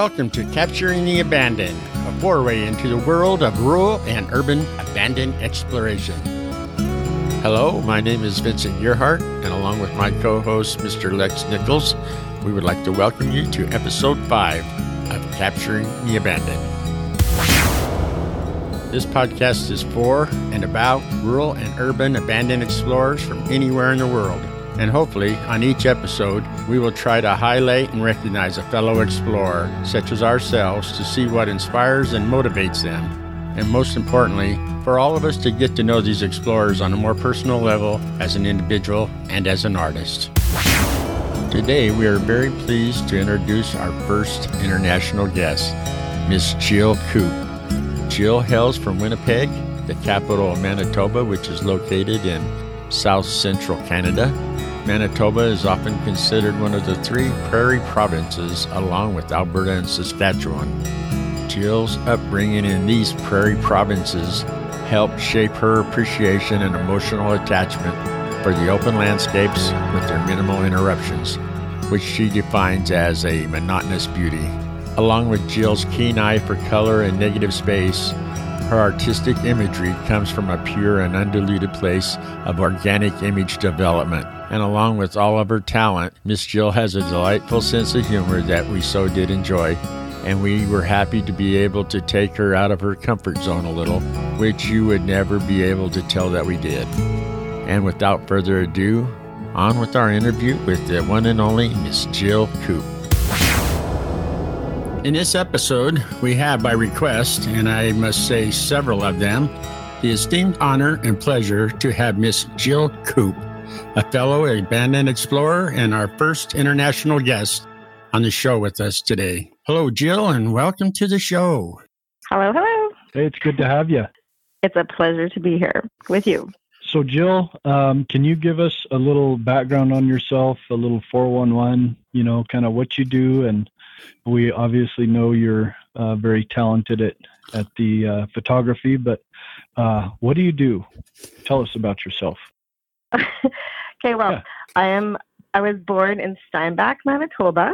welcome to Capturing the Abandoned, a foray into the world of rural and urban abandoned exploration. Hello, my name is Vincent Gearhart, and along with my co host, Mr. Lex Nichols, we would like to welcome you to episode 5 of Capturing the Abandoned. This podcast is for and about rural and urban abandoned explorers from anywhere in the world. And hopefully, on each episode, we will try to highlight and recognize a fellow explorer, such as ourselves, to see what inspires and motivates them. And most importantly, for all of us to get to know these explorers on a more personal level as an individual and as an artist. Today, we are very pleased to introduce our first international guest, Miss Jill Coop. Jill hails from Winnipeg, the capital of Manitoba, which is located in south central Canada. Manitoba is often considered one of the three prairie provinces, along with Alberta and Saskatchewan. Jill's upbringing in these prairie provinces helped shape her appreciation and emotional attachment for the open landscapes with their minimal interruptions, which she defines as a monotonous beauty. Along with Jill's keen eye for color and negative space, her artistic imagery comes from a pure and undiluted place of organic image development. And along with all of her talent, Miss Jill has a delightful sense of humor that we so did enjoy. And we were happy to be able to take her out of her comfort zone a little, which you would never be able to tell that we did. And without further ado, on with our interview with the one and only Miss Jill Coop. In this episode, we have by request, and I must say several of them, the esteemed honor and pleasure to have Miss Jill Coop, a fellow abandoned explorer and our first international guest on the show with us today. Hello, Jill, and welcome to the show. Hello, hello. Hey, it's good to have you. It's a pleasure to be here with you. So, Jill, um, can you give us a little background on yourself, a little 411, you know, kind of what you do? And we obviously know you're uh, very talented at, at the uh, photography, but uh, what do you do? Tell us about yourself. okay, well, yeah. I am. I was born in Steinbach, Manitoba,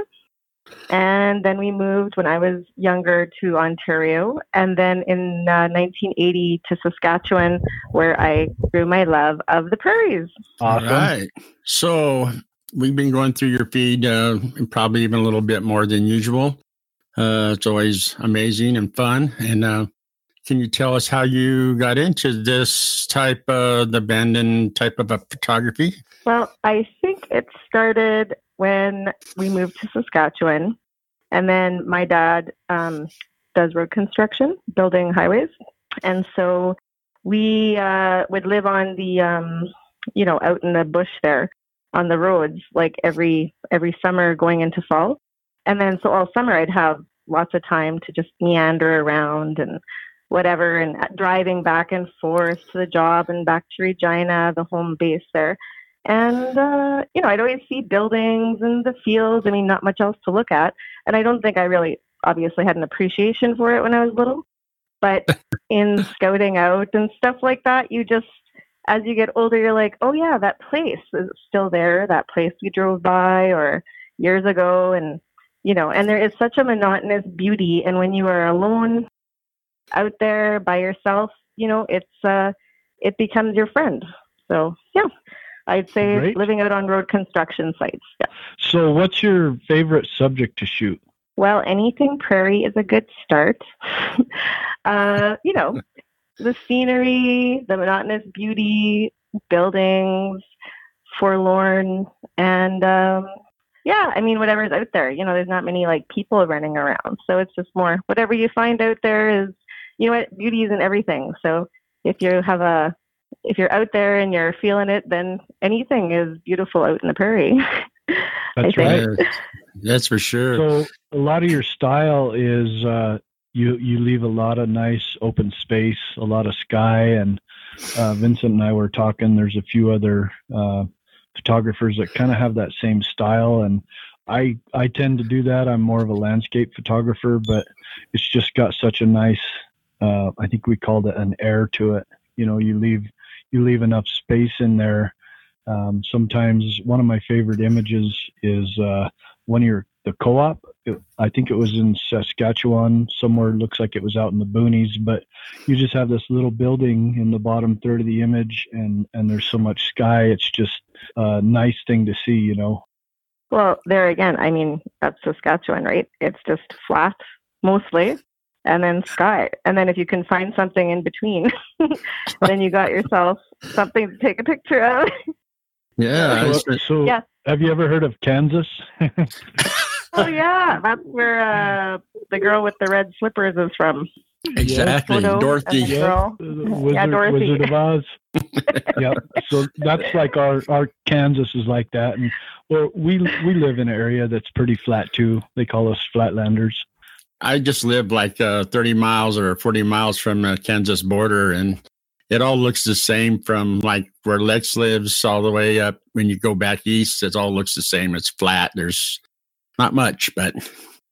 and then we moved when I was younger to Ontario, and then in uh, 1980 to Saskatchewan, where I grew my love of the prairies. Awesome. All right. So we've been going through your feed, uh, probably even a little bit more than usual. Uh, it's always amazing and fun. And uh, can you tell us how you got into this type of abandoned type of photography? Well, I think it started when we moved to Saskatchewan, and then my dad um, does road construction, building highways, and so we uh, would live on the, um, you know, out in the bush there on the roads, like every every summer going into fall, and then so all summer I'd have lots of time to just meander around and whatever, and driving back and forth to the job and back to Regina, the home base there. And, uh, you know, I'd always see buildings and the fields. I mean, not much else to look at. And I don't think I really obviously had an appreciation for it when I was little. But in scouting out and stuff like that, you just, as you get older, you're like, oh, yeah, that place is still there, that place we drove by or years ago. And, you know, and there is such a monotonous beauty. And when you are alone out there by yourself, you know, it's, uh, it becomes your friend. So, yeah. I'd say Great. living out on road construction sites. Yeah. So, what's your favorite subject to shoot? Well, anything prairie is a good start. uh, you know, the scenery, the monotonous beauty, buildings, forlorn, and um, yeah, I mean, whatever's out there. You know, there's not many like people running around, so it's just more whatever you find out there is. You know what? Beauty is in everything. So if you have a if you're out there and you're feeling it, then anything is beautiful out in the prairie. That's right. That's for sure. So a lot of your style is uh, you you leave a lot of nice open space, a lot of sky, and uh, Vincent and I were talking. There's a few other uh, photographers that kind of have that same style, and I I tend to do that. I'm more of a landscape photographer, but it's just got such a nice. Uh, I think we called it an air to it. You know, you leave you leave enough space in there. Um, sometimes one of my favorite images is uh, when you're the co-op it, I think it was in Saskatchewan somewhere. Looks like it was out in the boonies, but you just have this little building in the bottom third of the image, and and there's so much sky. It's just a nice thing to see, you know. Well, there again, I mean, that's Saskatchewan, right? It's just flat mostly, and then sky. And then if you can find something in between, then you got yourself something to take a picture of. Yeah. So, so Yes. have you ever heard of Kansas? oh yeah, that's where uh, the girl with the red slippers is from. Exactly. Photo Dorothy. and the Yeah. girl. The Wizard, Dorothy. Wizard of Oz. yeah. So that's like our our Kansas is like that, and well, we we live in an area that's pretty flat too. They call us flatlanders. I just live like uh, 30 miles or 40 miles from the Kansas border, and it all looks the same from like where Lex lives all the way up. When you go back east, it all looks the same. It's flat. There's not much, but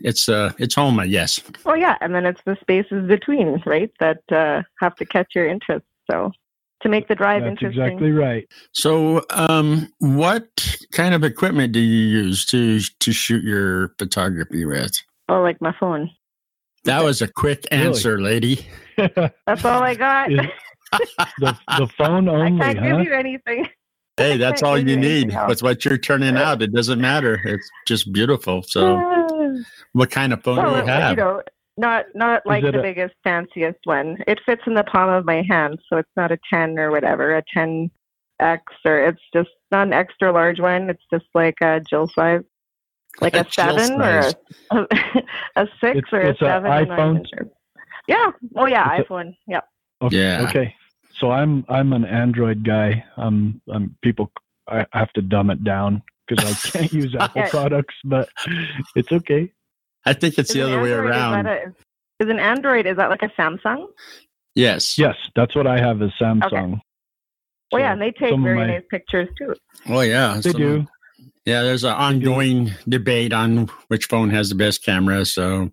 it's uh it's home, I guess. Oh yeah, and then it's the spaces between, right, that uh, have to catch your interest. So to make the drive That's interesting. exactly right. So, um, what kind of equipment do you use to to shoot your photography with? Oh, like my phone. That was a quick Really? answer, lady. That's all I got. Is- the the phone I only, can't huh? give you anything. Hey, that's all you you need. anything else. With what you're turning out, it doesn't matter. It's just beautiful. So, what kind of phone do you have? know, not not like the a- biggest fanciest one. It fits in the palm of my hand, so it's not a ten or whatever, a ten X or it's just not an extra large one. It's just like a Jill size, like a Jill seven or a, a six It's- or it's a a seven. I'm not even iPhone? sure. Yeah. Oh yeah, It's a- iPhone. Yeah. Okay. Yeah. Okay. So I'm I'm an Android guy. I'm I'm people. I have to dumb it down because I can't use Apple Yeah. products, but it's okay. I think it's Is the other way Android- is around. that a- Is an Android? Is that like a Samsung? Yes. Yes, that's what I have is Samsung. Oh yeah, So and they take very my- nice pictures too. Oh, yeah. They Some- do. Yeah, there's an ongoing debate on which phone has the best camera. So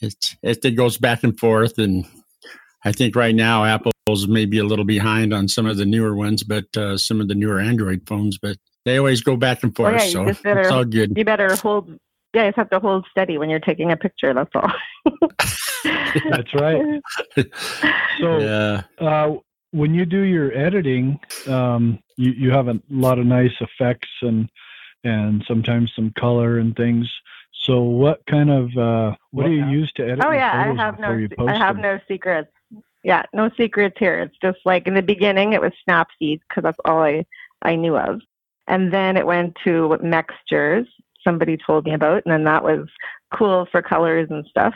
it it, it goes back and forth, and I think right now Apple's maybe a little behind on some of the newer ones, but uh, some of the newer Android phones. But they always go back and forth, so better- it's all good. You better hold. Yeah, you just have to hold steady when you're taking a picture. That's all. That's right. So Yeah, uh, when you do your editing, um, you you have a lot of nice effects and and sometimes some color and things. So what kind of uh, what do you use to edit? Oh your yeah, I photos have before no. you se- post I have them? no secrets. Yeah, no secrets here. It's just like in the beginning, it was Snapseed because that's all I I knew of, and then it went to Mextures. Somebody told me about, and then that was cool for colors and stuff.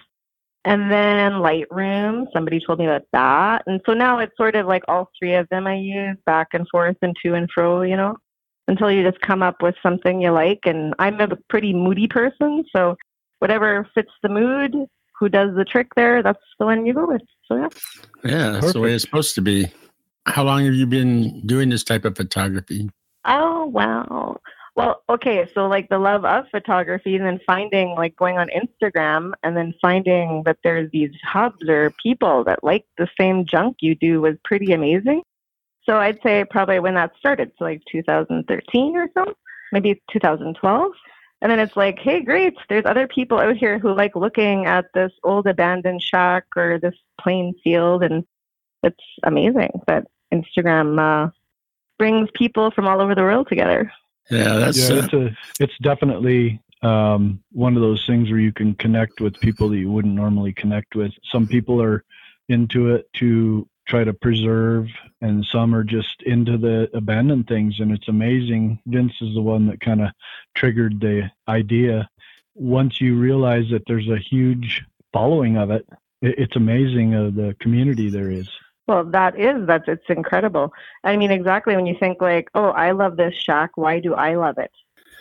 And then Lightroom, somebody told me about that. And so now it's sort of like all three of them I use back and forth and to and fro, you know, until you just come up with something you like. And I'm a pretty moody person, so whatever fits the mood, who does the trick there, that's the one you go with. So yeah. yeah, that's the way it's supposed to be. How long have you been doing this type of photography? Oh wow. Well, okay, so like the love of photography and then finding like going on Instagram and then finding that there's these hubs or people that like the same junk you do was pretty amazing. So I'd say probably when that started, so like 2013 or so, maybe 2012. And then it's like, hey, great, there's other people out here who like looking at this old abandoned shack or this plain field and it's amazing that Instagram uh, brings people from all over the world together. Yeah, that's yeah, uh, it's a it's definitely um, one of those things where you can connect with people that you wouldn't normally connect with. Some people are into it to try to preserve, and some are just into the abandoned things. And it's amazing. Vince is the one that kind of triggered the idea. Once you realize that there's a huge following of it, it it's amazing uh, the community there is. Well, that is that's it's incredible. I mean, exactly when you think like, oh, I love this shack. Why do I love it?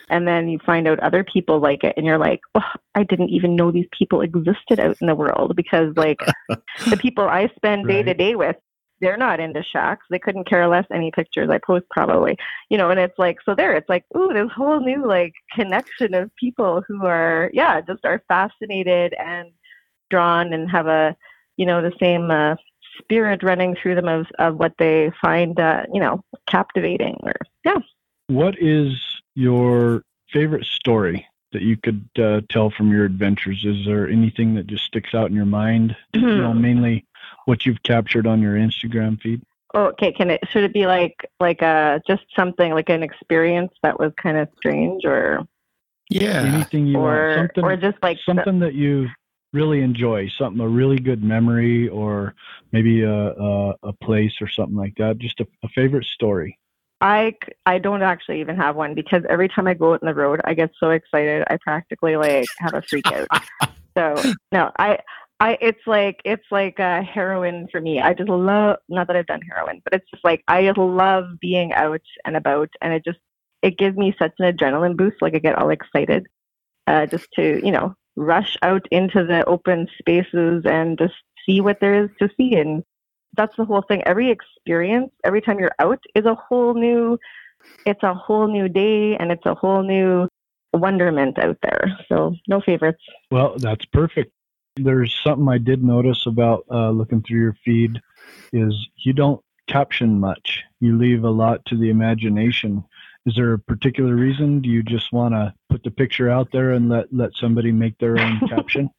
And then you find out other people like it, and you're like, oh, I didn't even know these people existed out in the world because like the people I spend day to day with, they're not into shacks. They couldn't care less any pictures I post probably, you know. And it's like so there, it's like, ooh, this whole new like connection of people who are yeah, just are fascinated and drawn and have a you know the same. Uh, spirit running through them of, of what they find, uh, you know, captivating. Or yeah, What is your favorite story that you could uh, tell from your adventures? Is there anything that just sticks out in your mind? you know, mainly what you've captured on your Instagram feed. Oh, okay, can it should it be like like a just something like an experience that was kind of strange or Yeah. Anything you or want, something, or just like something that you really enjoy, something a really good memory, or maybe a a, a place or something like that. Just a, a favorite story. i i don't actually even have one because every time I go out on the road, I get so excited. I practically like have a freak out. so no, I, I, it's like, it's like a heroin for me. I just love, not that I've done heroin, but it's just like, I just love being out and about and it just, it gives me such an adrenaline boost. Like I get all excited, uh, just to, you know, rush out into the open spaces and just see what there is to see. And that's the whole thing. Every experience, every time you're out, is a whole new. It's a whole new day, and it's a whole new wonderment out there. So no favorites. Well, that's perfect. There's something I did notice about uh, looking through your feed is you don't caption much. You leave a lot to the imagination. Is there a particular reason? Do you just want to put the picture out there and let let somebody make their own caption?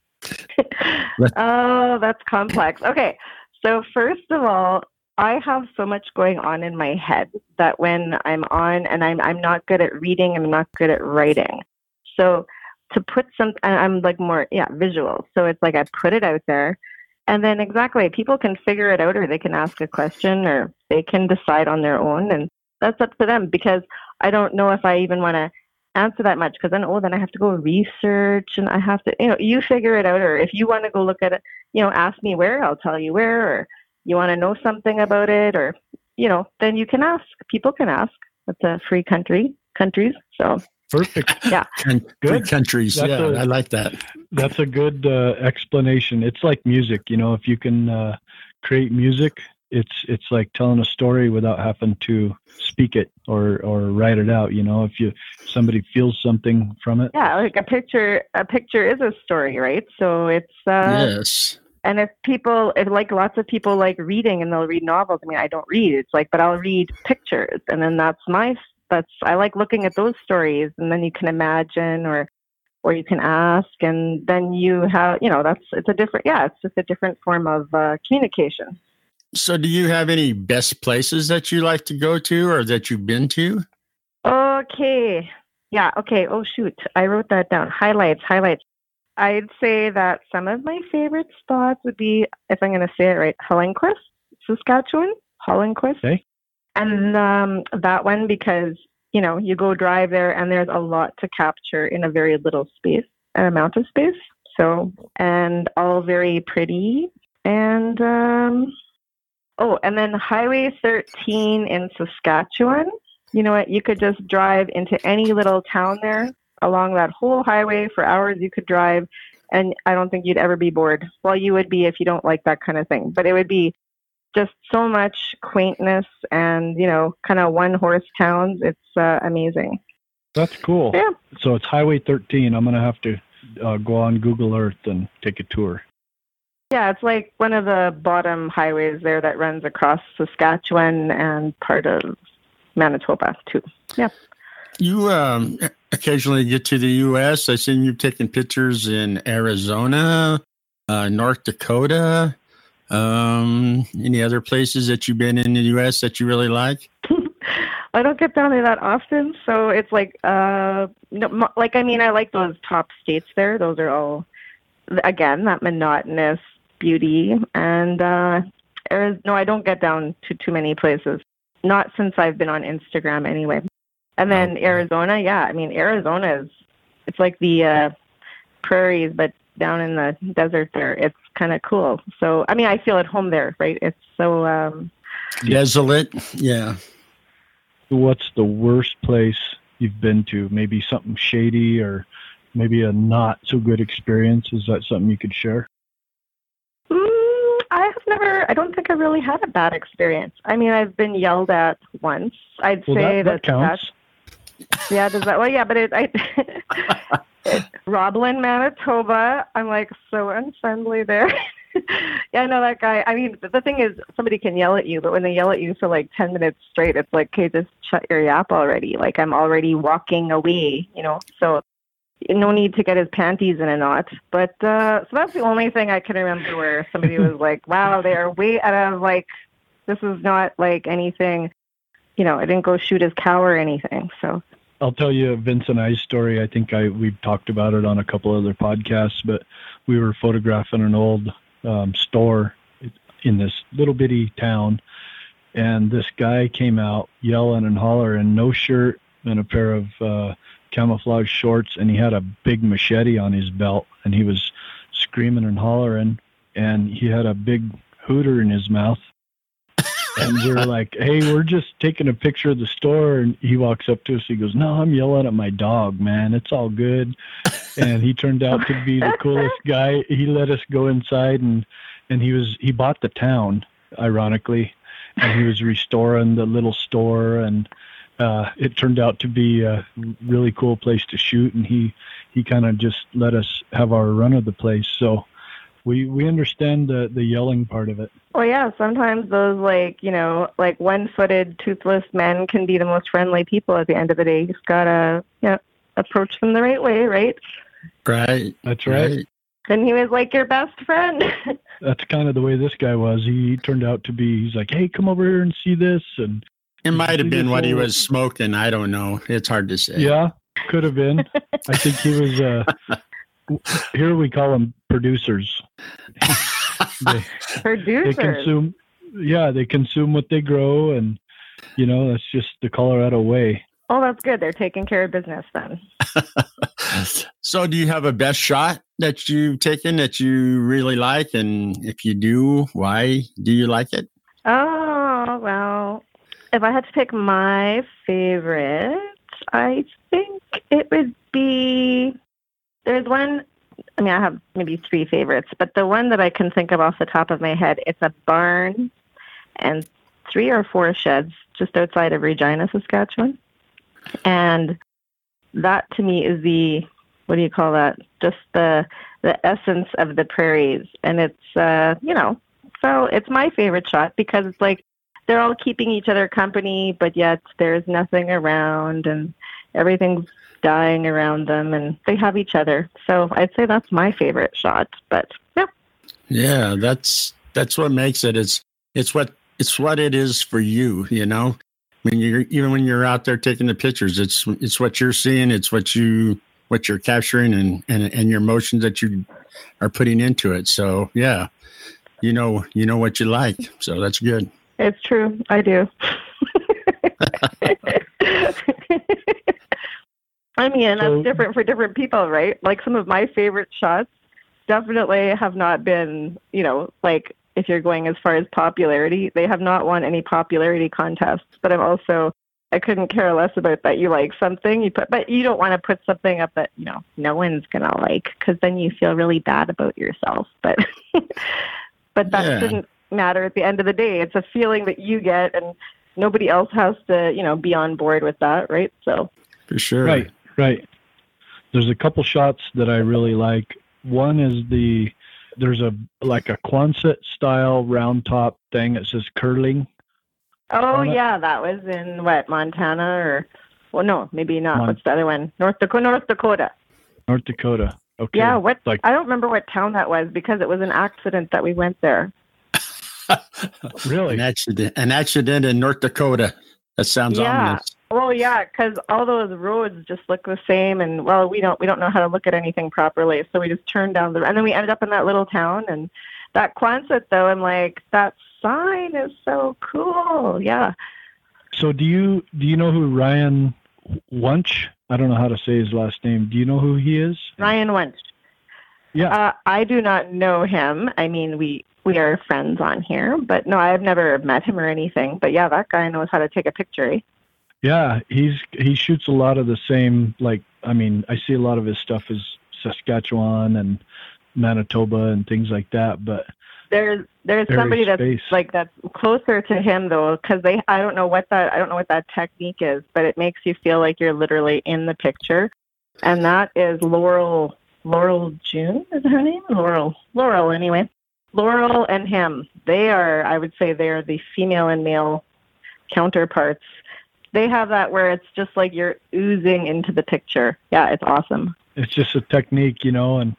Oh, that's complex. Okay, so first of all, I have so much going on in my head that when I'm on and I'm I'm not good at reading, I'm not good at writing. So to put some, I'm like more yeah visual. So it's like I put it out there, and then exactly people can figure it out, or they can ask a question, or they can decide on their own, and that's up to them because I don't know if I even want to answer that much because then oh then I have to go research and I have to you know you figure it out or if you want to go look at it you know ask me where I'll tell you where or you want to know something about it or you know then you can ask people can ask it's a free country countries so Perfect. Con- Good. countries. That's yeah, a- I like that. That's a good uh, explanation. It's like music, you know. If you can uh, create music, it's it's like telling a story without having to speak it or or write it out. You know, if you somebody feels something from it, yeah like a picture a picture is a story right so it's uh yes. and if people if like lots of people like reading and they'll read novels i mean i don't read it's like but i'll read pictures and then that's my that's i like looking at those stories and then you can imagine or or you can ask and then you have you know that's it's a different yeah it's just a different form of uh, communication So, do you have any best places that you like to go to or that you've been to? Okay. Yeah. Okay. Oh, shoot. I wrote that down. Highlights. Highlights. I'd say that some of my favorite spots would be, if I'm going to say it right, Hallonquist, Saskatchewan. Hallonquist. Okay. And um, that one because, you know, you go drive there and there's a lot to capture in a very little space, an amount of space. So, and all very pretty. And, um, oh, and then Highway 13 in Saskatchewan you know what? You could just drive into any little town there along that whole highway for hours. You could drive, and I don't think you'd ever be bored. Well, you would be if you don't like that kind of thing, but it would be just so much quaintness and you know, kind of one horse towns. It's uh, amazing. that's cool. Yeah. So it's Highway 13. I'm gonna have to uh, go on Google Earth and take a tour. Yeah, it's like one of the bottom highways there that runs across Saskatchewan and part of Manitoba too. Yeah. You um, occasionally get to the U.S. I've seen you taking pictures in Arizona, uh, North Dakota. Um, any other places that you've been in the U.S. that you really like? I don't get down there that often, so it's like, uh, no, like I mean, I like those top states there. Those are all, again, that monotonous beauty. And uh, Ariz- no, I don't get down to too many places. Not since I've been on Instagram, anyway. And then Okay. Arizona, yeah, I mean, Arizona is, it's like the uh, prairies, but down in the desert there. It's kind of cool. So, I mean, I feel at home there, right? It's so. Um, Desolate. Yeah. What's the worst place you've been to? Maybe something shady or maybe a not so good experience. Is that something you could share? I have never. I don't think I really had a bad experience. I mean, I've been yelled at once. I'd Well, say that, that counts. that's- yeah. Does that? Well, yeah, but it. I, it Roblin, Manitoba. I'm like so unfriendly there. yeah, I know that guy. I mean, the thing is, somebody can yell at you, but when they yell at you for like ten minutes straight, it's like, okay, just shut your yap already. Like I'm already walking away. You know, so no need to get his panties in a knot. But uh, so that's the only thing I can remember where somebody was like, "Wow, they are way out of like this is not like anything." You know, I didn't go shoot his cow or anything. So I'll tell you Vince and I's story. I think I we've talked about it on a couple other podcasts, but we were photographing an old um, store in this little bitty town, and this guy came out yelling and hollering, no shirt and a pair of uh, camouflage shorts, and he had a big machete on his belt, and he was screaming and hollering, and he had a big hooter in his mouth. And we are like, "Hey, we're just taking a picture of the store." And he walks up to us. He goes, "No, I'm yelling at my dog, man. It's all good." And he turned out to be the coolest guy. He let us go inside, and and he was he bought the town, ironically, and he was restoring the little store and uh, it turned out to be a really cool place to shoot, and he he kind of just let us have our run of the place. So we we understand the the yelling part of it. Well, yeah, sometimes those like you know like one-footed, toothless men can be the most friendly people at the end of the day. You just gotta yeah approach them the right way, right? Right. That's right. right. And he was like your best friend. That's kind of the way this guy was. He turned out to be. He's like, hey, come over here and see this, and it might have been what he was smoking. I don't know. It's hard to say. Yeah, could have been. I think he was. Uh, here we call them producers. they, producers. They consume. Yeah, they consume what they grow, and you know that's just the Colorado way. Oh, that's good. They're taking care of business then. so, do you have a best shot that you've taken that you really like? And if you do, why do you like it? Oh, well, if I had to pick my favorite, I think it would be there's one I mean I have maybe three favorites, but the one that I can think of off the top of my head, it's a barn and three or four sheds just outside of Regina, Saskatchewan. And that to me is the what do you call that? Just the the essence of the prairies. And it's uh, you know, so it's my favorite shot because it's like they're all keeping each other company, but yet there's nothing around and everything's dying around them and they have each other. So I'd say that's my favorite shot. But yeah. Yeah, that's that's what makes it. It's it's what it's what it is for you, you know. When you're even when you're out there taking the pictures, it's it's what you're seeing, it's what you what you're capturing and and, and your emotions that you are putting into it. So yeah, you know you know what you like. So that's good. It's true. I do. I mean, that's different for different people, right? Like some of my favorite shots definitely have not been, you know, like if you're going as far as popularity, they have not won any popularity contests. But I'm also, I couldn't care less about that. You like something, you put, but you don't want to put something up that you know no one's gonna like because then you feel really bad about yourself. But, but that yeah. shouldn't matter at the end of the day. It's a feeling that you get, and nobody else has to, you know, be on board with that, right? So, for sure, right, right. There's a couple shots that I really like. One is the there's a like a Quonset style round top thing that says curling. Oh yeah, that was in what Montana or well no maybe not. Mon- What's the other one? North Dakota. North Dakota. North Dakota. Okay. Yeah, what? Like, I don't remember what town that was because it was an accident that we went there. Really? An accident, an accident in North Dakota. That sounds yeah. ominous. Well, yeah, because all those roads just look the same, and well, we don't we don't know how to look at anything properly, so we just turned down the and then we ended up in that little town, and that Quonset though, I'm like that sign is so cool. Yeah. So do you do you know who Ryan Wunsch? I don't know how to say his last name. Do you know who he is? Ryan Wunsch. Yeah. Uh, I do not know him. I mean, we we are friends on here, but no, I've never met him or anything. But yeah, that guy knows how to take a picture. Eh? Yeah, he's he shoots a lot of the same. Like, I mean, I see a lot of his stuff is Saskatchewan and Manitoba and things like that. But there's there's somebody that's space. like that's closer to him though, because they I don't know what that I don't know what that technique is, but it makes you feel like you're literally in the picture, and that is Laurel Laurel June is her name Laurel Laurel anyway Laurel and him, they are, I would say, they're the female and male counterparts. They have that where it's just like you're oozing into the picture. Yeah, it's awesome. it's just a technique, you know, and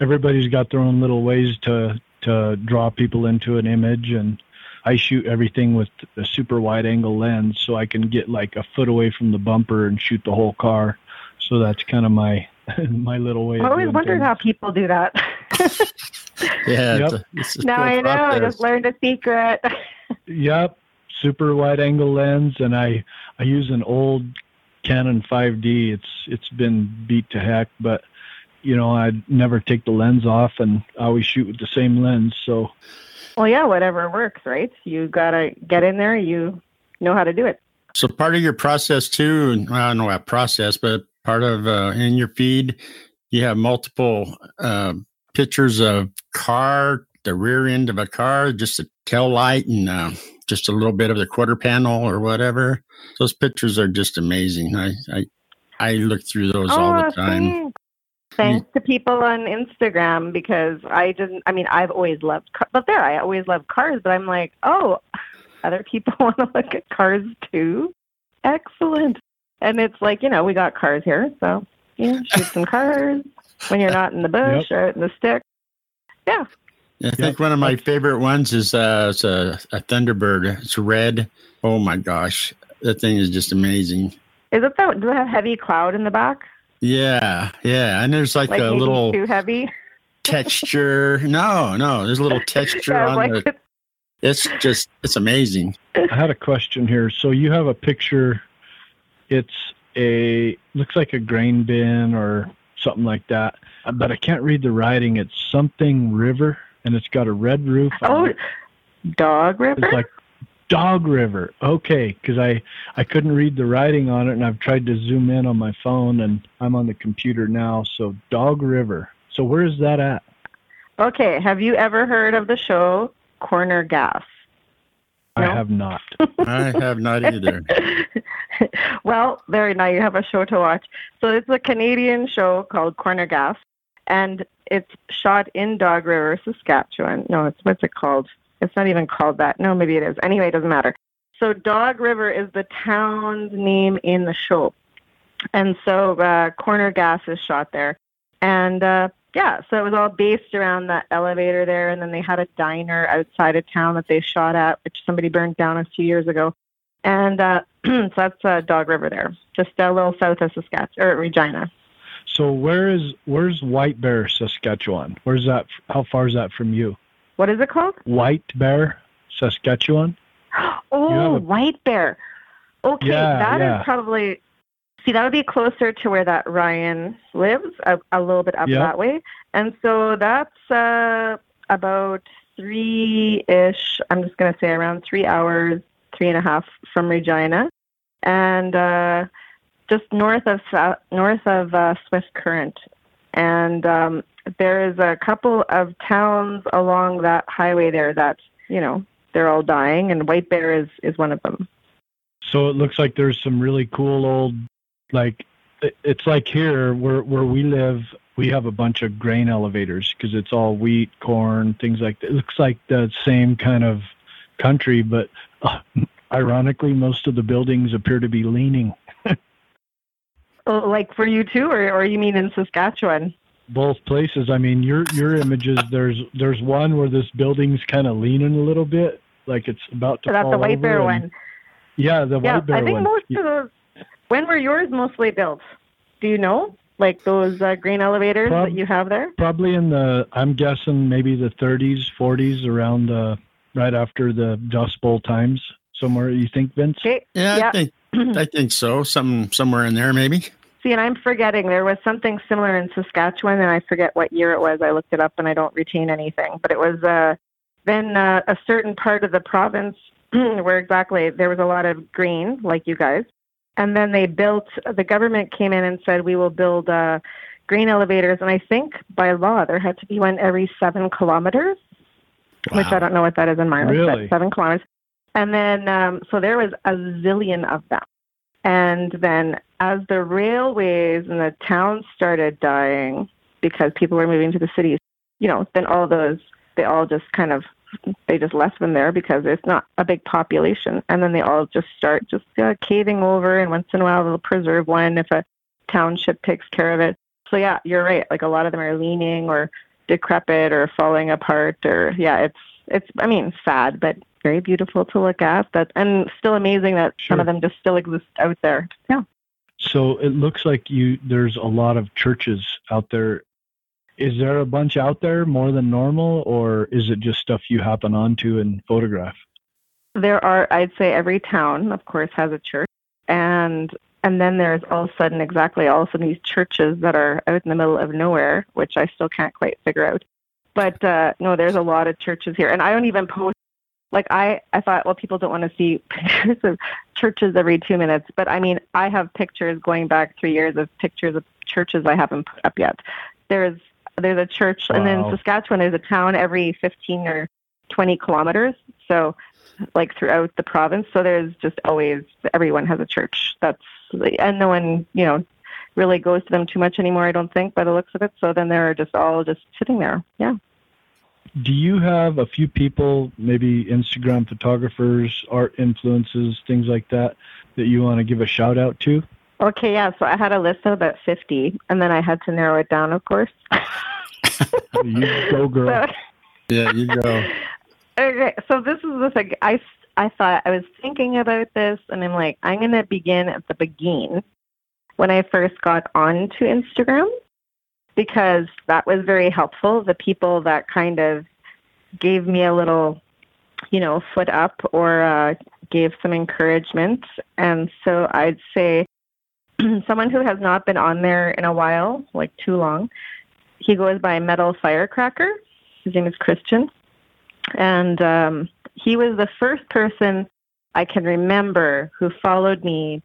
everybody's got their own little ways to to draw people into an image and I shoot everything with a super wide angle lens so I can get like a foot away from the bumper and shoot the whole car. So that's kind of my my little way. I always wondered things. how people do that. yeah. Yep. It's a, now I know. I just learned a secret. yep. Super wide angle lens, and I I use an old Canon 5D. It's it's been beat to heck, but you know I never take the lens off, and I always shoot with the same lens. So. Well, yeah, whatever works, right? You gotta get in there. You know how to do it. So part of your process too, and I don't know what process, but part of uh, in your feed, you have multiple uh, pictures of car, the rear end of a car, just a tail light, and uh, just a little bit of the quarter panel or whatever. Those pictures are just amazing. I I, I look through those oh, all the time. Thanks. Thanks to people on Instagram because I didn't. I mean, I've always loved, car, but there, I always loved cars. But I'm like, oh, other people want to look at cars too. Excellent. And it's like, you know, we got cars here, so yeah, shoot some cars when you're not in the bush yep. or in the stick. Yeah. I think one of my favorite ones is uh, it's a, a Thunderbird. It's red. Oh my gosh, that thing is just amazing. Is it that? Does it have heavy cloud in the back? Yeah, yeah, and there's like, like a little too heavy texture. no, no, there's a little texture yeah, on like the. It's just it's amazing. I had a question here. So you have a picture it's a looks like a grain bin or something like that, uh, but I can't read the writing. It's something river, and it's got a red roof. Oh, Dog River. It's like Dog River. Okay, because I I couldn't read the writing on it, and I've tried to zoom in on my phone, and I'm on the computer now. So Dog River. So where is that at? Okay, have you ever heard of the show Corner Gas? No? I have not. I have not either. well, there now you have a show to watch. So it's a Canadian show called Corner Gas, and it's shot in Dog River, Saskatchewan. No, it's what's it called? It's not even called that. No, maybe it is. Anyway, it doesn't matter. So Dog River is the town's name in the show, and so uh, Corner Gas is shot there, and uh, yeah, so it was all based around that elevator there, and then they had a diner outside of town that they shot at, which somebody burned down a few years ago. And uh, so that's uh, Dog River there, just a little south of Saskatchewan or Regina. So where is where's White Bear, Saskatchewan? Where's that? How far is that from you? What is it called? White Bear, Saskatchewan. Oh, a... White Bear. Okay, yeah, that yeah. is probably See, that would be closer to where that Ryan lives, a, a little bit up yep. that way. And so that's uh, about three ish, I'm just going to say around three hours, three and a half from Regina. And uh, just north of north of uh, Swift Current. And um, there is a couple of towns along that highway there that, you know, they're all dying, and White Bear is, is one of them. So it looks like there's some really cool old like it's like here where where we live we have a bunch of grain elevators because it's all wheat corn things like that it looks like the same kind of country but uh, ironically most of the buildings appear to be leaning oh, like for you too or, or you mean in saskatchewan both places i mean your your images there's there's one where this building's kind of leaning a little bit like it's about to so that's fall the white bear one yeah the yeah, white bear one. i think one. most of those when were yours mostly built? Do you know? Like those uh, grain elevators Prob- that you have there? Probably in the, I'm guessing maybe the 30s, 40s, around the, right after the Dust Bowl times. Somewhere, you think, Vince? Okay. Yeah, yeah. I think I think so. Some somewhere in there, maybe. See, and I'm forgetting there was something similar in Saskatchewan, and I forget what year it was. I looked it up, and I don't retain anything. But it was uh, then uh, a certain part of the province where exactly there was a lot of green, like you guys, and then they built the government came in and said we will build uh, grain elevators and i think by law there had to be one every seven kilometers wow. which i don't know what that is in miles really? but seven kilometers and then um, so there was a zillion of them and then as the railways and the towns started dying because people were moving to the cities you know then all those they all just kind of they just left them there because it's not a big population. And then they all just start just uh, caving over, and once in a while they'll preserve one if a township takes care of it. So yeah, you're right. Like a lot of them are leaning or decrepit or falling apart or yeah, it's it's I mean sad, but very beautiful to look at. That and still amazing that sure. some of them just still exist out there. Yeah. So it looks like you there's a lot of churches out there. Is there a bunch out there more than normal, or is it just stuff you happen onto and photograph? There are, I'd say, every town, of course, has a church, and and then there's all of a sudden exactly all of a sudden these churches that are out in the middle of nowhere, which I still can't quite figure out. But uh, no, there's a lot of churches here, and I don't even post like I, I thought, well, people don't want to see pictures of churches every two minutes. But I mean, I have pictures going back three years of pictures of churches I haven't put up yet. There's there's a church, wow. and then Saskatchewan there's a town every 15 or 20 kilometers. So like throughout the province. So there's just always everyone has a church. That's and no one you know really goes to them too much anymore. I don't think by the looks of it. So then they're just all just sitting there. Yeah do you have a few people, maybe Instagram photographers, art influences, things like that, that you want to give a shout out to? Okay, yeah. So I had a list of about 50, and then I had to narrow it down, of course. you go, girl. So, yeah, you go. Okay, so this is the thing. I, I thought, I was thinking about this, and I'm like, I'm going to begin at the beginning when I first got onto Instagram because that was very helpful. The people that kind of gave me a little, you know, foot up or uh, gave some encouragement. And so I'd say someone who has not been on there in a while, like too long, he goes by Metal Firecracker. His name is Christian. And um, he was the first person I can remember who followed me,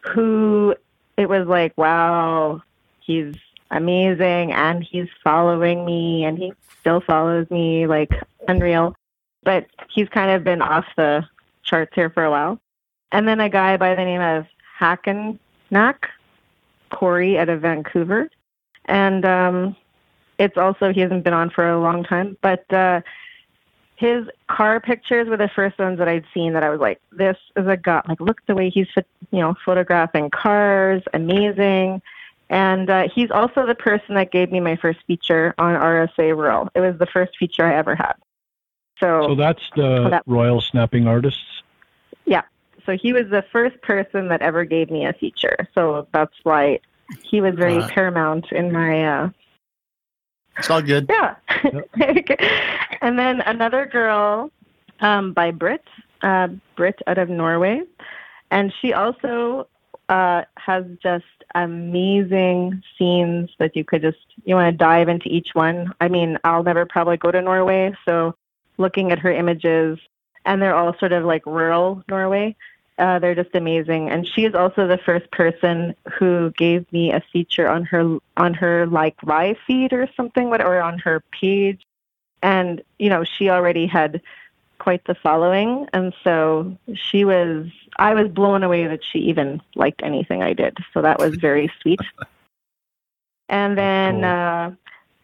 who it was like, wow, he's amazing and he's following me and he still follows me like unreal but he's kind of been off the charts here for a while and then a guy by the name of Hackennack Corey out of Vancouver and um it's also he hasn't been on for a long time but uh his car pictures were the first ones that I'd seen that I was like, this is a guy. Like, look the way he's, you know, photographing cars, amazing. And uh, he's also the person that gave me my first feature on RSA Rural. It was the first feature I ever had. So, so that's the that, Royal Snapping Artists? Yeah. So he was the first person that ever gave me a feature. So that's why he was very uh, paramount in my. Uh, it's all good. Yeah. Yep. and then another girl um, by Brit, uh, Brit out of Norway. And she also uh, has just amazing scenes that you could just you want to dive into each one. I mean, I'll never probably go to Norway, so looking at her images, and they're all sort of like rural Norway. Uh, they're just amazing, and she is also the first person who gave me a feature on her on her like live feed or something, or on her page. And you know, she already had quite the following, and so she was I was blown away that she even liked anything I did. So that was very sweet. And then cool. uh,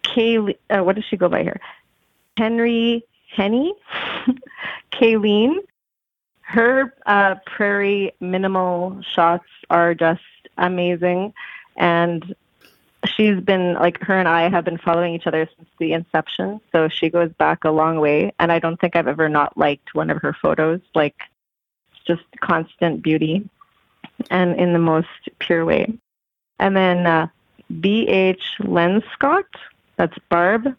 Kay, uh, what does she go by here? Henry Henny, Kayleen. Her uh, prairie minimal shots are just amazing, and she's been like her and I have been following each other since the inception. So she goes back a long way, and I don't think I've ever not liked one of her photos. Like just constant beauty and in the most pure way. And then uh, B.H. Lenscott, that's Barb,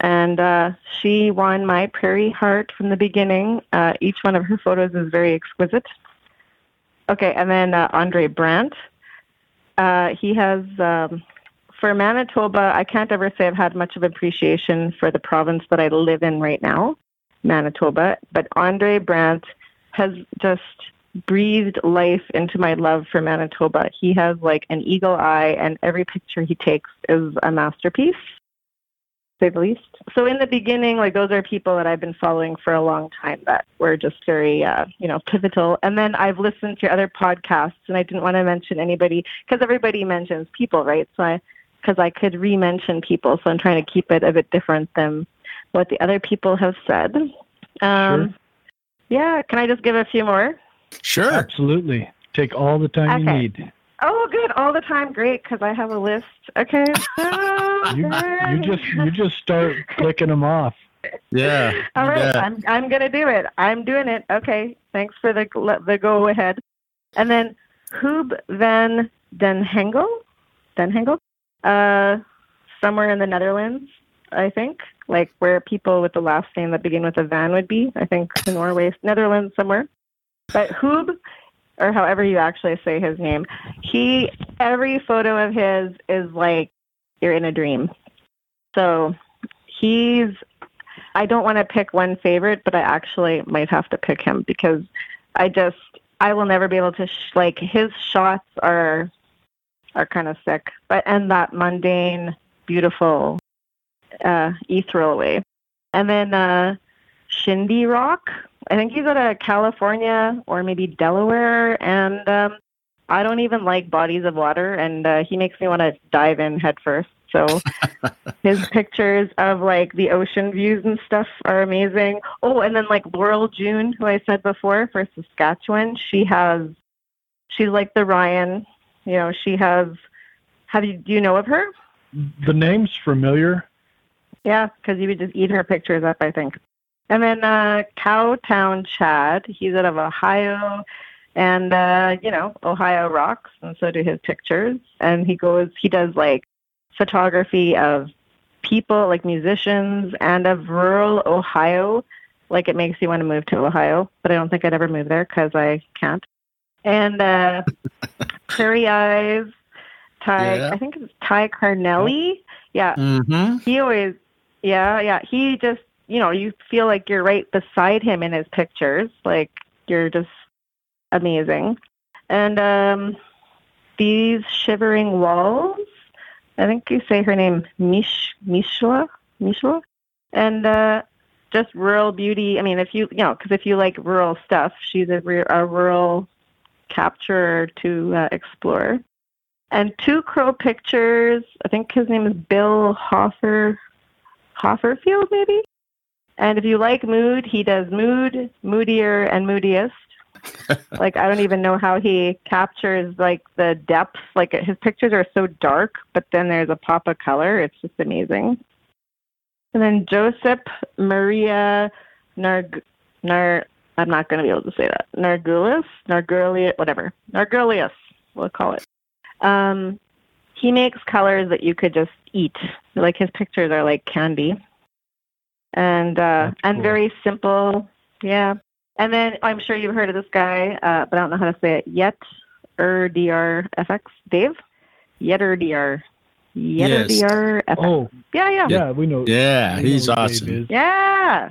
and uh, she won my Prairie Heart from the beginning. Uh, each one of her photos is very exquisite. Okay, and then uh, Andre Brandt. Uh, he has, um, for Manitoba, I can't ever say I've had much of appreciation for the province that I live in right now, Manitoba, but Andre Brandt has just breathed life into my love for Manitoba. He has like an eagle eye, and every picture he takes is a masterpiece, say the least. So in the beginning, like those are people that I've been following for a long time that were just very, uh, you know, pivotal. And then I've listened to other podcasts, and I didn't want to mention anybody because everybody mentions people, right? So I, because I could re-mention people, so I'm trying to keep it a bit different than what the other people have said. Um, sure. Yeah, can I just give a few more? Sure. Absolutely. Take all the time okay. you need. Oh, good. All the time. Great, because I have a list. Okay. You you just you just start clicking them off. Yeah. All right, you right, bet. I'm I'm gonna do it. I'm doing it. Okay, thanks for the the go ahead. And then Hoob van den Hengel, den Hengel, uh, somewhere in the Netherlands, I think, like where people with the last name that begin with a van would be. I think in Norway, Netherlands, somewhere. But Hoob, or however you actually say his name, he every photo of his is like you're in a dream. So he's I don't want to pick one favorite, but I actually might have to pick him because I just I will never be able to sh- like his shots are are kind of sick, but and that mundane, beautiful, uh, ethereal way. And then uh, Shindy Rock, I think he's out of California or maybe Delaware, and um, I don't even like bodies of water, and uh, he makes me want to dive in head first. So his pictures of like the ocean views and stuff are amazing. Oh, and then like Laurel June, who I said before for Saskatchewan, she has she's like the Ryan. You know, she has. Have you do you know of her? The name's familiar. Yeah, because you would just eat her pictures up, I think. And then uh, Cowtown Chad, he's out of Ohio, and uh, you know Ohio rocks, and so do his pictures. And he goes, he does like photography of people, like musicians, and of rural Ohio. Like it makes you want to move to Ohio, but I don't think I'd ever move there because I can't. And uh, Prairie Eyes, Ty, Yeah. I think it's Ty Carnelli. Yeah, Mm-hmm. he always yeah yeah he just you know you feel like you're right beside him in his pictures. Like you're just amazing. And um these shivering walls i think you say her name mish mishla mishla and uh just rural beauty. I mean if you you know because if you like rural stuff she's a, re- a rural capturer to uh, explore. And two crow pictures. I think his name is Bill Hoffer, Hofferfield, maybe. And if you like mood, he does mood, moodier, and moodiest. like I don't even know how he captures like the depth. Like his pictures are so dark, but then there's a pop of color. It's just amazing. And then Joseph Maria Narg Nar. I'm not going to be able to say that. Nargulis, Nargulius, whatever. Nargulius, we'll call it um, he makes colors that you could just eat. Like his pictures are like candy, and uh, That's and very simple. Yeah. And then I'm sure you've heard of this guy, uh, but I don't know how to say it. Yet er dr fx Dave. Yetter dr. Yetter Yes. dr fx. Oh, Yeah, yeah. yeah, we know. Yeah, we he's who Dave awesome. Yeah.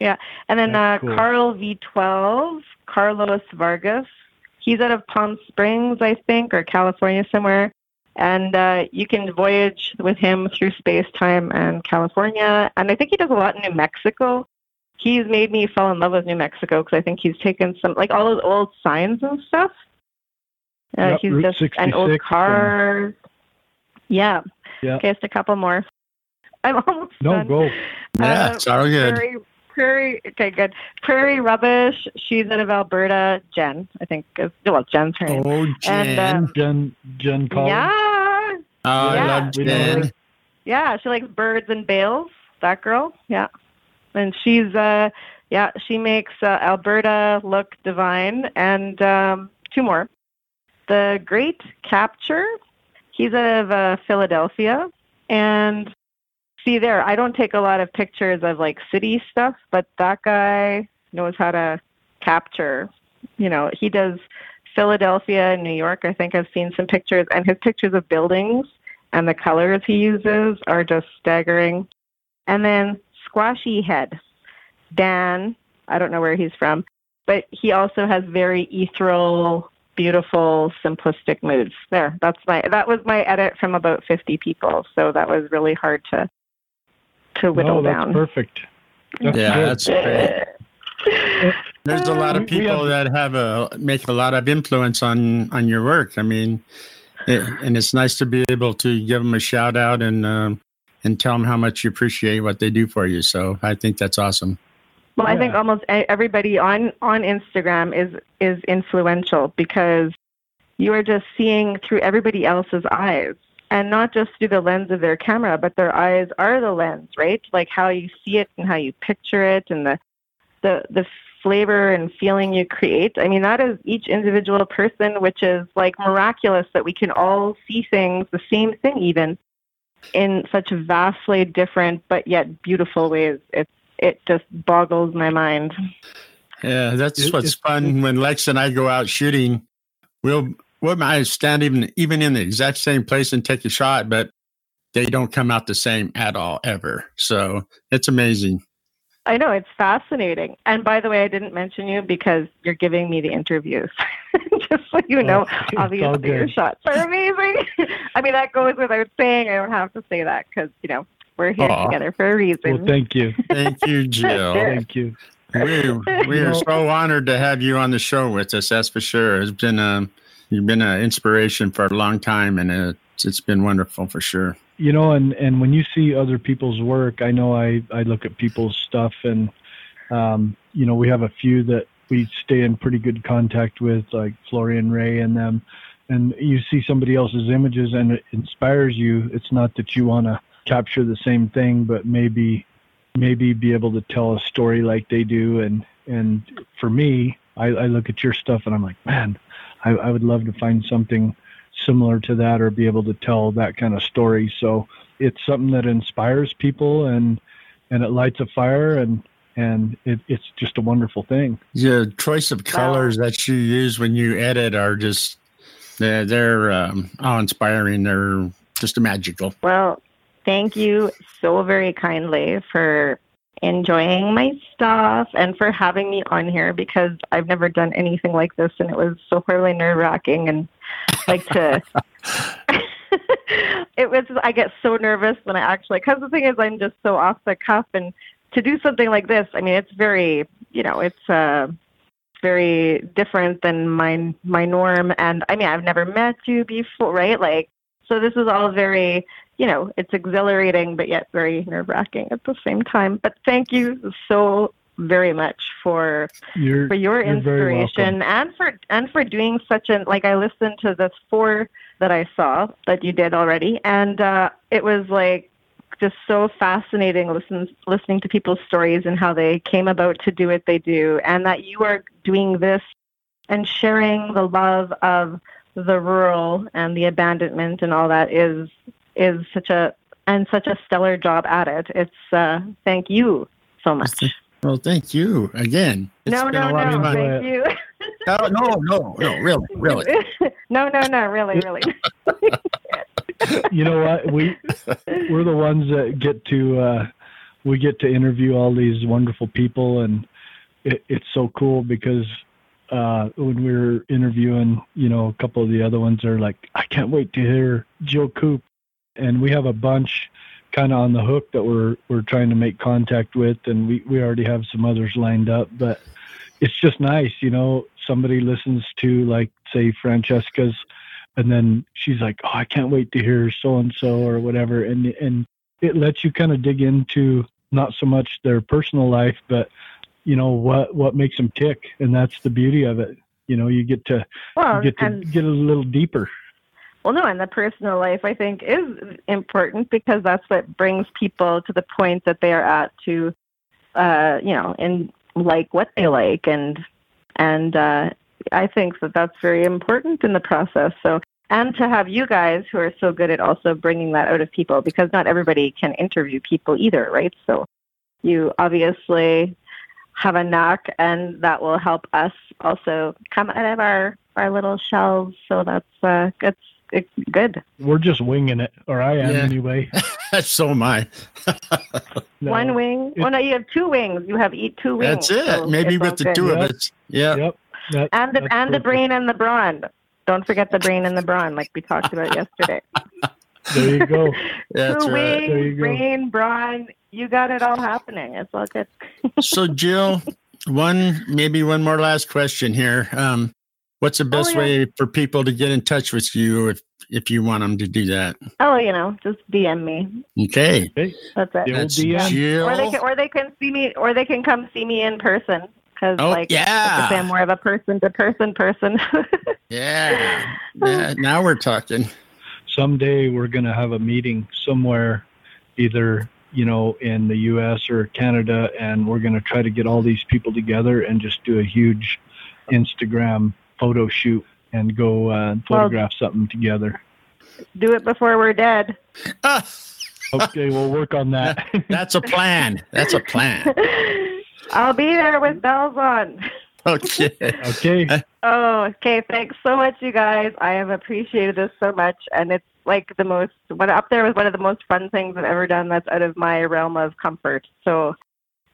Yeah. And then uh, cool. Carl V12, Carlos Vargas. He's out of Palm Springs, I think, or California somewhere. And uh, you can voyage with him through space time and California. And I think he does a lot in New Mexico. He's made me fall in love with New Mexico because I think he's taken some, like all those old signs and stuff. Uh, Yep, he's Route just, and old 66 and- cars. Yeah. Yeah. Okay, just a couple more. I'm almost No, done. go. Yeah, Uh, it's all good. Prairie, prairie, okay, good. Prairie Rubbish. She's out of Alberta. Jen, I think. Is, well, Jen's her name. Oh, And, Jen. um, Jen Jen Collins. Yeah, oh, I yeah. love We know Jen. yeah. She likes birds and bales. That girl. Yeah, and she's uh, yeah, she makes uh, Alberta look divine. And um, two more. The Great Capture. He's out of uh, Philadelphia, and see there. I don't take a lot of pictures of like city stuff, but that guy knows how to capture. You know, he does Philadelphia and New York. I think I've seen some pictures, and his pictures of buildings and the colors he uses are just staggering. And then Squashy Head, Dan. I don't know where he's from, but he also has very ethereal, beautiful, simplistic moods. There, that's my that was my edit from about 50 people, so that was really hard to to whittle No, that's down. perfect. That's Yeah, good. that's great. There's a lot of We- we people that have a make a lot of influence on on your work. I mean, it, and it's nice to be able to give them a shout out and um, and tell them how much you appreciate what they do for you. So I think that's awesome. Well, I think almost e- everybody on on Instagram is is influential because you are just seeing through everybody else's eyes and not just through the lens of their camera, but their eyes are the lens, right? Like how you see it and how you picture it and the the the flavor and feeling you create. I mean, that is each individual person, which is like miraculous that we can all see things, the same thing even, in such vastly different but yet beautiful ways. It's it just boggles my mind. Yeah, that's what's fun when Lex and I go out shooting. We'll we might stand even even in the exact same place and take a shot, but they don't come out the same at all ever. So it's amazing. I know it's fascinating. And by the way, I didn't mention you because you're giving me the interviews. Just so you know, oh, obviously your shots are amazing. I mean, that goes without saying. I don't have to say that because you know we're here Aww. together for a reason. Well, thank you. thank you, Jill. thank you. We, we are so honored to have you on the show with us. That's for sure. It's been a um, you've been an inspiration for a long time, and it's, it's been wonderful for sure. You know and and when you see other people's work i know i i look at people's stuff and um you know we have a few that we stay in pretty good contact with like florian ray and them. And you see somebody else's images and it inspires you. It's not that you want to capture the same thing but maybe maybe be able to tell a story like they do. And and for me i i look at your stuff and i'm like man i i would love to find something similar to that or be able to tell that kind of story. So it's something that inspires people and and it lights a fire and and it, it's just a wonderful thing. The choice of colors wow. that you use when you edit are just they're, they're um, awe inspiring. They're just magical. Well, thank you so very kindly for enjoying my stuff and for having me on here because I've never done anything like this and it was so horribly nerve wracking and like to it was I get so nervous when I actually because the thing is I'm just so off the cuff and to do something like this I mean it's very you know it's uh very different than my my norm and I mean I've never met you before right? Like so this is all very you know, it's exhilarating but yet very nerve wracking at the same time. But thank you so very much for you're, for your inspiration and for and for doing such an like I listened to the four that I saw that you did already and uh, it was like just so fascinating listen, listening to people's stories and how they came about to do what they do and that you are doing this and sharing the love of the rural and the abandonment and all that is is such a and such a stellar job at it. It's uh, thank you so much. Well, thank you again. It's no, no, no, thank you. no, no, no, no, really, really. no, no, no, really, really. you know what? We we're the ones that get to uh, we get to interview all these wonderful people, and it, it's so cool because uh, when we were interviewing, you know, a couple of the other ones are like, I can't wait to hear Jill Coop and we have a bunch kind of on the hook that we're we're trying to make contact with, and we we already have some others lined up. But it's just nice, you know. Somebody listens to like say Francesca's, and then she's like, "Oh, I can't wait to hear so and so or whatever," and and it lets you kind of dig into not so much their personal life, but you know what what makes them tick, and that's the beauty of it. You know, you get to well, you get to get a little deeper. Well, no, and the personal life I think is important because that's what brings people to the point that they are at to, uh, you know, and like what they like, and and uh, I think that that's very important in the process. So, and to have you guys who are so good at also bringing that out of people because not everybody can interview people either, right? So, you obviously have a knock, and that will help us also come out of our our little shells. So that's uh, that's it's good. We're just winging it, or I am yeah. anyway. so am I. no, One wing. Well, no, you have two wings. You have eat two wings. That's it. So Maybe with the good. two yep. of us. Yeah. Yep. That, and the and perfect. the brain and the brawn. Don't forget the brain and the brawn, like we talked about yesterday. There you go. That's two right. wings, brain, brawn. You got it all happening. It's all good. so, Jill, one maybe one more last question here. Um, What's the best oh, yeah. way for people to get in touch with you if if you want them to do that? Oh, you know, just DM me. Okay, that's it. That's Jill. Or they can, or they can see me, or they can come see me in person because Oh, like yeah. I say, I'm more of a person to person person. Yeah. yeah. Now we're talking. Someday we're going to have a meeting somewhere, either you know in the U.S. or Canada, and we're going to try to get all these people together and just do a huge Instagram photo shoot and go uh, and Well- photograph something together. Do it before we're dead. Okay, we'll work on that. that's a plan. That's a plan. I'll be there with bells on. Okay. okay. Oh, okay. Thanks so much, you guys. I have appreciated this so much, and it's like the most one up there was one of the most fun things I've ever done. That's out of my realm of comfort. So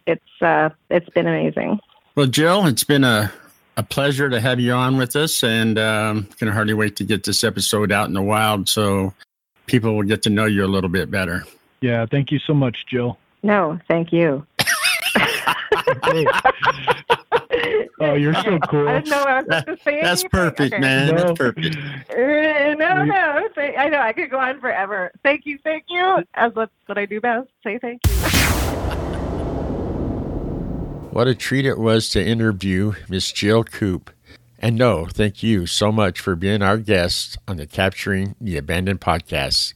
it's uh, it's been amazing. Well, Jill, it's been a, a pleasure to have you on with us, and um, can hardly wait to get this episode out in the wild so people will get to know you a little bit better. Yeah. Thank you so much, Jill. No, thank you. Okay. Oh, you're so cool. I didn't know I was supposed to say That's anything. perfect, Okay. man. No. That's perfect. Uh, no, no. Say, I know I could go on forever. Thank you, thank you. As that's what I do best. Say thank you. What a treat it was to interview Miss Jill Coop. And no, thank you so much for being our guest on the Capturing the Abandoned podcast.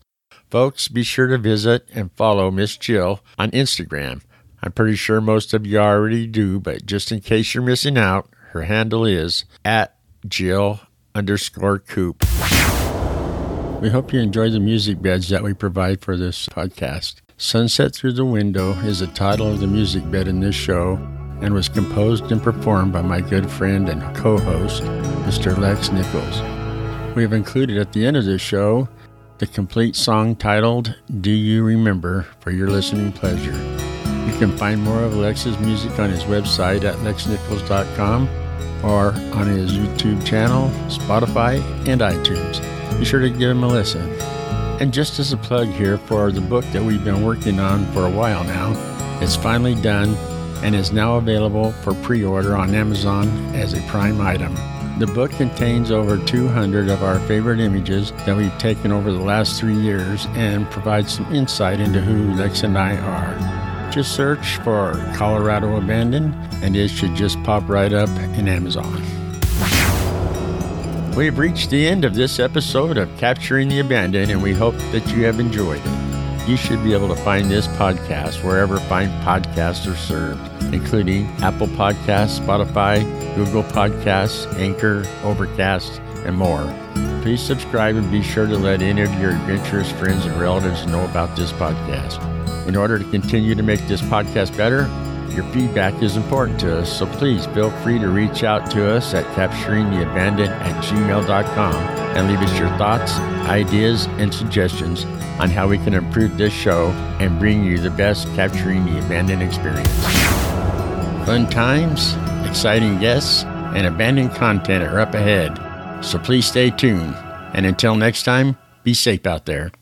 Folks, be sure to visit and follow Miss Jill on Instagram. I'm pretty sure most of you already do, but just in case you're missing out, her handle is at Jill underscore Coop. We hope you enjoy the music beds that we provide for this podcast. Sunset Through the Window is the title of the music bed in this show and was composed and performed by my good friend and co host, Mr. Lex Nichols. We have included at the end of this show the complete song titled Do You Remember for your listening pleasure. You can find more of Lex's music on his website at lexnichols.com or on his YouTube channel, Spotify, and iTunes. Be sure to give him a listen. And just as a plug here for the book that we've been working on for a while now, it's finally done and is now available for pre order on Amazon as a prime item. The book contains over 200 of our favorite images that we've taken over the last three years and provides some insight into who Lex and I are. Just search for Colorado Abandoned and it should just pop right up in Amazon. We've reached the end of this episode of Capturing the Abandoned, and we hope that you have enjoyed it. You should be able to find this podcast wherever fine podcasts are served, including Apple Podcasts, Spotify, Google Podcasts, Anchor, Overcast, and more. Please subscribe and be sure to let any of your adventurous friends and relatives know about this podcast. In order to continue to make this podcast better, your feedback is important to us, so please feel free to reach out to us at capturingtheabandoned at gmail.com and leave us your thoughts, ideas, and suggestions on how we can improve this show and bring you the best Capturing the Abandoned experience. Fun times, exciting guests, and abandoned content are up ahead, so please stay tuned. And until next time, be safe out there.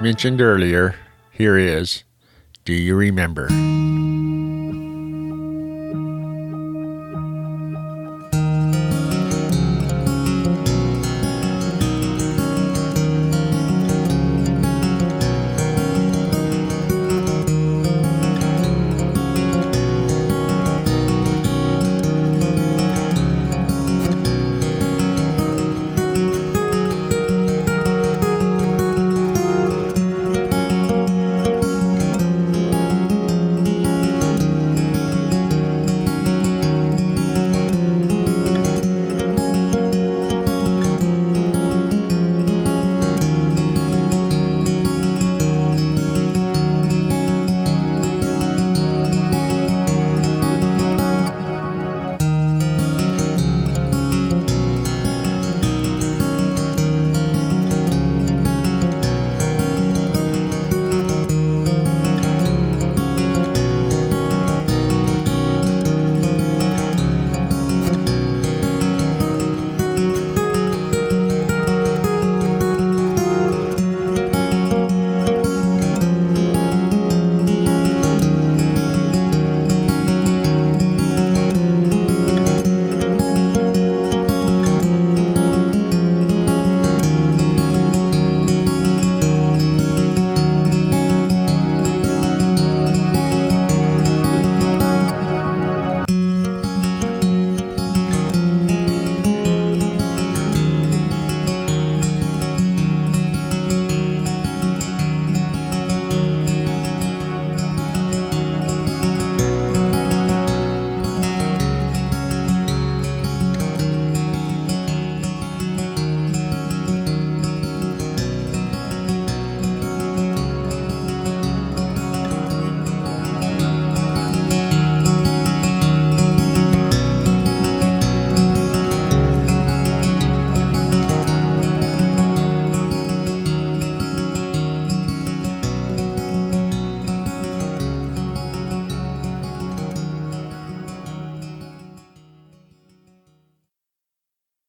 Mentioned earlier, here is Do You Remember?